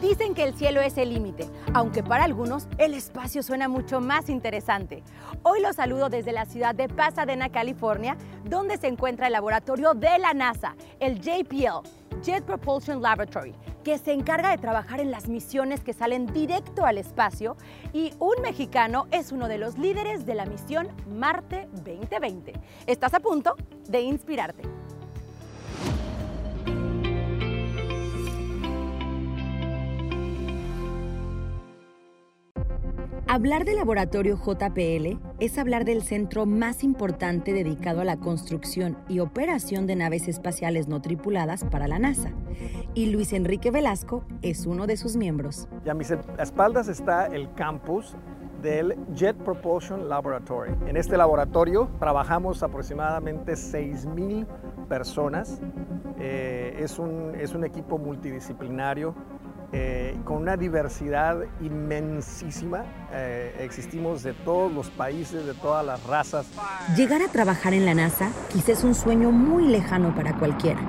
Dicen que el cielo es el límite, aunque para algunos el espacio suena mucho más interesante. Hoy los saludo desde la ciudad de Pasadena, California, donde se encuentra el laboratorio de la NASA, el JPL, Jet Propulsion Laboratory, que se encarga de trabajar en las misiones que salen directo al espacio y un mexicano es uno de los líderes de la misión Marte 2020. Estás a punto de inspirarte. Hablar del laboratorio JPL es hablar del centro más importante dedicado a la construcción y operación de naves espaciales no tripuladas para la NASA. Y Luis Enrique Velasco es uno de sus miembros. Y a mis espaldas está el campus del Jet Propulsion Laboratory. En este laboratorio trabajamos aproximadamente 6.000 personas. Eh, es, un, es un equipo multidisciplinario eh, con una diversidad inmensísima. Eh, existimos de todos los países, de todas las razas. Llegar a trabajar en la NASA quizás es un sueño muy lejano para cualquiera,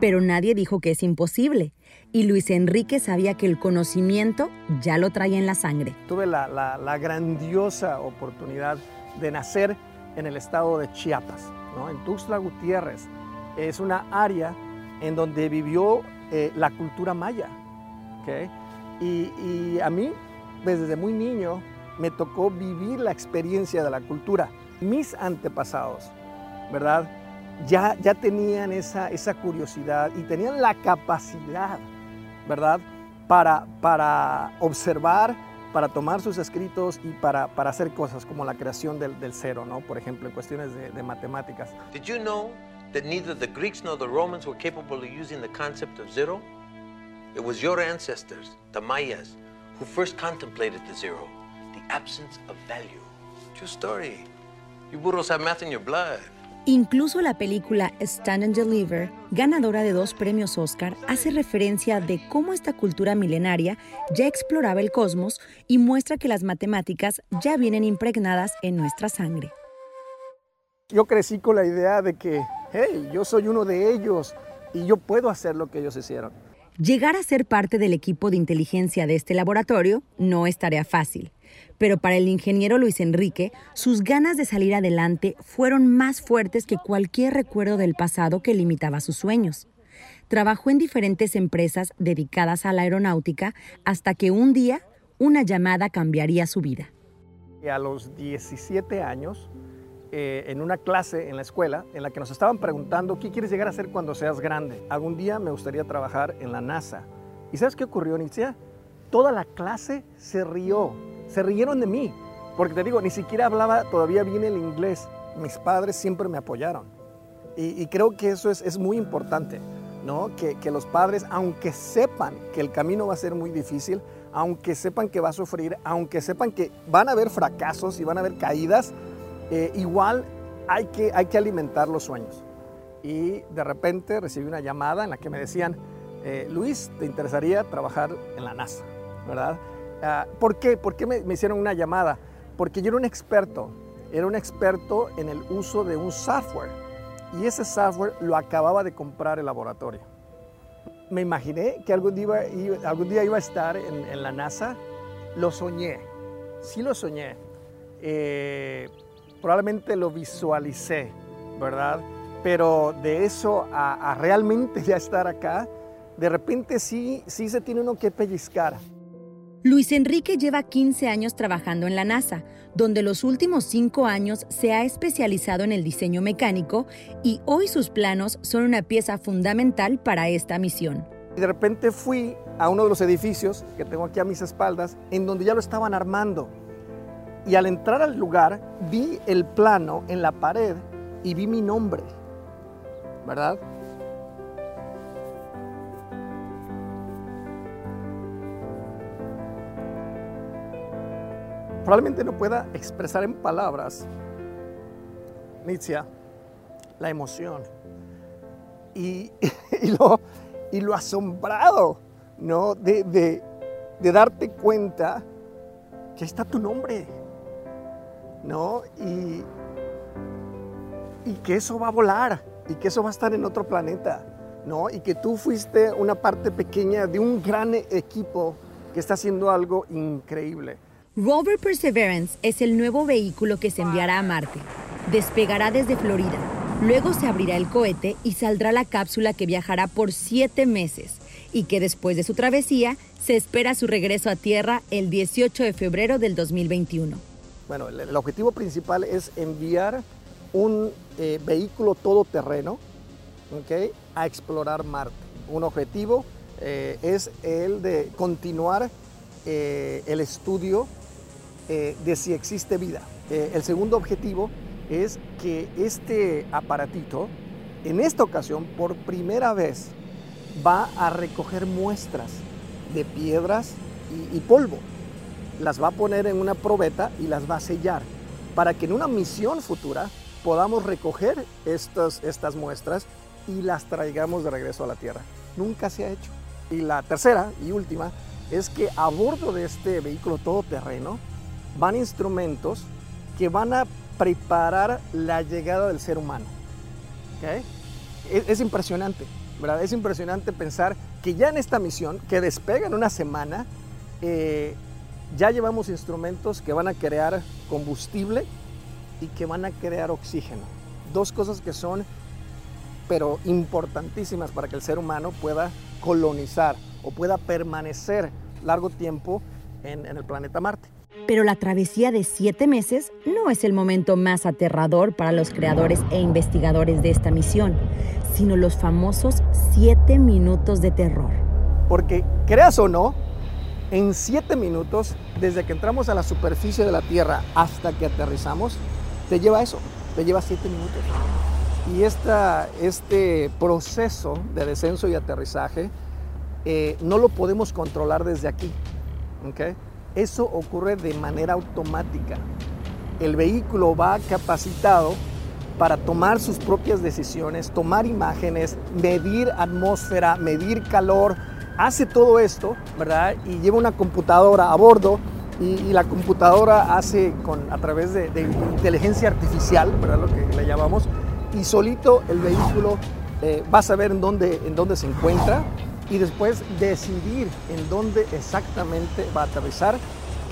pero nadie dijo que es imposible. Y Luis Enrique sabía que el conocimiento ya lo traía en la sangre. Tuve la, la, grandiosa oportunidad de nacer en el estado de Chiapas, ¿no? en Tuxtla Gutiérrez. Es una área en donde vivió eh, la cultura maya. Y, a mí, desde muy niño, me tocó vivir la experiencia de la cultura. Mis antepasados, ¿verdad? Ya, ya tenían esa, esa curiosidad y tenían la capacidad, ¿verdad? Para, para observar, para tomar sus escritos y para, para hacer cosas como la creación del, del, cero, ¿no? Por ejemplo, en cuestiones de, de matemáticas. Did you know that neither the Greeks nor the Romans were capable of using the concept of zero? It was your ancestors, the Mayas, who first contemplated the zero, the absence of value. True story. You burros have math in your blood. Incluso la película Stand and Deliver, ganadora de dos premios Oscar, hace referencia de cómo esta cultura milenaria ya exploraba el cosmos y muestra que las matemáticas ya vienen impregnadas en nuestra sangre. Yo crecí con la idea de que, hey, yo soy uno de ellos y yo puedo hacer lo que ellos hicieron. Llegar a ser parte del equipo de inteligencia de este laboratorio no es tarea fácil, pero para el ingeniero Luis Enrique, sus ganas de salir adelante fueron más fuertes que cualquier recuerdo del pasado que limitaba sus sueños. Trabajó en diferentes empresas dedicadas a la aeronáutica hasta que un día una llamada cambiaría su vida. A los 17 años eh, en una clase en la escuela en la que nos estaban preguntando qué quieres llegar a ser cuando seas grande. Algún día me gustaría trabajar en la NASA. ¿Y sabes qué ocurrió, Nitzia? Toda la clase se rió, se rieron de mí, porque te digo, ni siquiera hablaba todavía bien el inglés. Mis padres siempre me apoyaron. Y, creo que eso es, muy importante, ¿no? Que, que los padres, aunque sepan que el camino va a ser muy difícil, aunque sepan que va a sufrir, aunque sepan que van a haber fracasos y van a haber caídas, eh, igual hay que, hay que alimentar los sueños. Y de repente recibí una llamada en la que me decían, eh, Luis, ¿te interesaría trabajar en la NASA? ¿Verdad? Ah, ¿Por qué? ¿Por qué me, me hicieron una llamada? Porque yo era un experto, era un experto en el uso de un software y ese software lo acababa de comprar el laboratorio. Me imaginé que algún día iba, algún día iba a estar en, en, la NASA, lo soñé, sí lo soñé. Eh, probablemente lo visualicé, ¿verdad? Pero de eso a, realmente ya estar acá, de repente sí, sí se tiene uno que pellizcar. Luis Enrique lleva 15 años trabajando en la NASA, donde los últimos 5 años se ha especializado en el diseño mecánico y hoy sus planos son una pieza fundamental para esta misión. De repente fui a uno de los edificios que tengo aquí a mis espaldas, en donde ya lo estaban armando. Y al entrar al lugar, vi el plano en la pared y vi mi nombre, ¿verdad? Probablemente no pueda expresar en palabras, Nitzia, la emoción y, lo, y lo asombrado, ¿no? De, de darte cuenta que está tu nombre. ¿No? Y, y que eso va a volar y que eso va a estar en otro planeta, ¿no? Y que tú fuiste una parte pequeña de un gran equipo que está haciendo algo increíble. Rover Perseverance es el nuevo vehículo que se enviará a Marte. Despegará desde Florida. Luego se abrirá el cohete y saldrá la cápsula que viajará por siete meses y que después de su travesía se espera su regreso a Tierra el 18 de febrero del 2021. Bueno, el, objetivo principal es enviar un eh, vehículo todoterreno a explorar Marte. Un objetivo eh, es el de continuar eh, el estudio de si existe vida. el segundo objetivo es que este aparatito, en esta ocasión, por primera vez, va a recoger muestras de piedras y, polvo. Las va a poner en una probeta y las va a sellar para que en una misión futura podamos recoger estas, estas muestras y las traigamos de regreso a la Tierra. Nunca se ha hecho. Y la tercera y última es que a bordo de este vehículo todoterreno van instrumentos que van a preparar la llegada del ser humano. Es, impresionante, ¿verdad? Es impresionante pensar que ya en esta misión, que despega en una semana, eh, ya llevamos instrumentos que van a crear combustible y que van a crear oxígeno. Dos cosas que son, pero importantísimas para que el ser humano pueda colonizar o pueda permanecer largo tiempo en el planeta Marte. Pero la travesía de siete meses no es el momento más aterrador para los creadores e investigadores de esta misión, sino los famosos siete minutos de terror. Porque, creas o no, en siete minutos, desde que entramos a la superficie de la Tierra hasta que aterrizamos, te lleva eso, te lleva siete minutos. Y esta, este proceso de descenso y aterrizaje eh, no lo podemos controlar desde aquí. ¿okay? Eso ocurre de manera automática. El vehículo va capacitado para tomar sus propias decisiones, tomar imágenes, medir atmósfera, medir calor, hace todo esto, ¿verdad? Y lleva una computadora a bordo y, la computadora hace con, a través de, inteligencia artificial, ¿verdad? Lo que le llamamos, y solito el vehículo eh, va a saber en dónde, en dónde se encuentra, y después decidir en dónde exactamente va a aterrizar,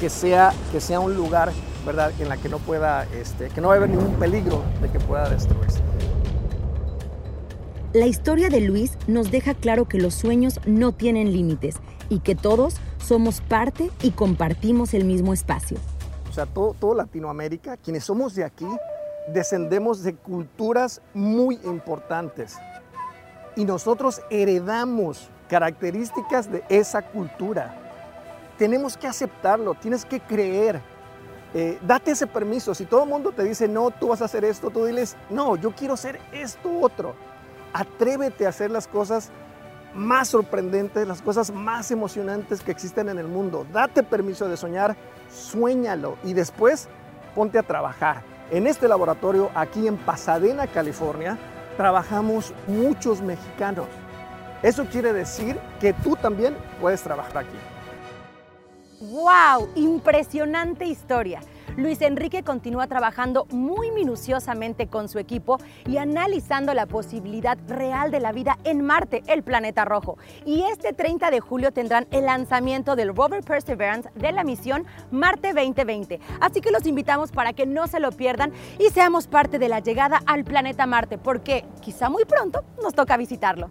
que sea, que sea un lugar ¿verdad? en la que no pueda, este, que no va a haber ningún peligro de que pueda destruirse. La historia de Luis nos deja claro que los sueños no tienen límites y que todos somos parte y compartimos el mismo espacio. O sea, todo, todo Latinoamérica, quienes somos de aquí, descendemos de culturas muy importantes y nosotros heredamos características de esa cultura. Tenemos que aceptarlo, tienes que creer. Eh, date ese permiso. Si todo el mundo te dice, no, tú vas a hacer esto, tú diles, no, yo quiero hacer esto otro. Atrévete a hacer las cosas más sorprendentes, las cosas más emocionantes que existen en el mundo. Date permiso de soñar, suéñalo y después ponte a trabajar. En este laboratorio, aquí en Pasadena, California, trabajamos muchos mexicanos. Eso quiere decir que tú también puedes trabajar aquí. ¡Wow! Impresionante historia. Luis Enrique continúa trabajando muy minuciosamente con su equipo y analizando la posibilidad real de la vida en Marte, el planeta rojo. Y este 30 de julio tendrán el lanzamiento del rover Perseverance de la misión Marte 2020. Así que los invitamos para que no se lo pierdan y seamos parte de la llegada al planeta Marte, porque quizá muy pronto nos toca visitarlo.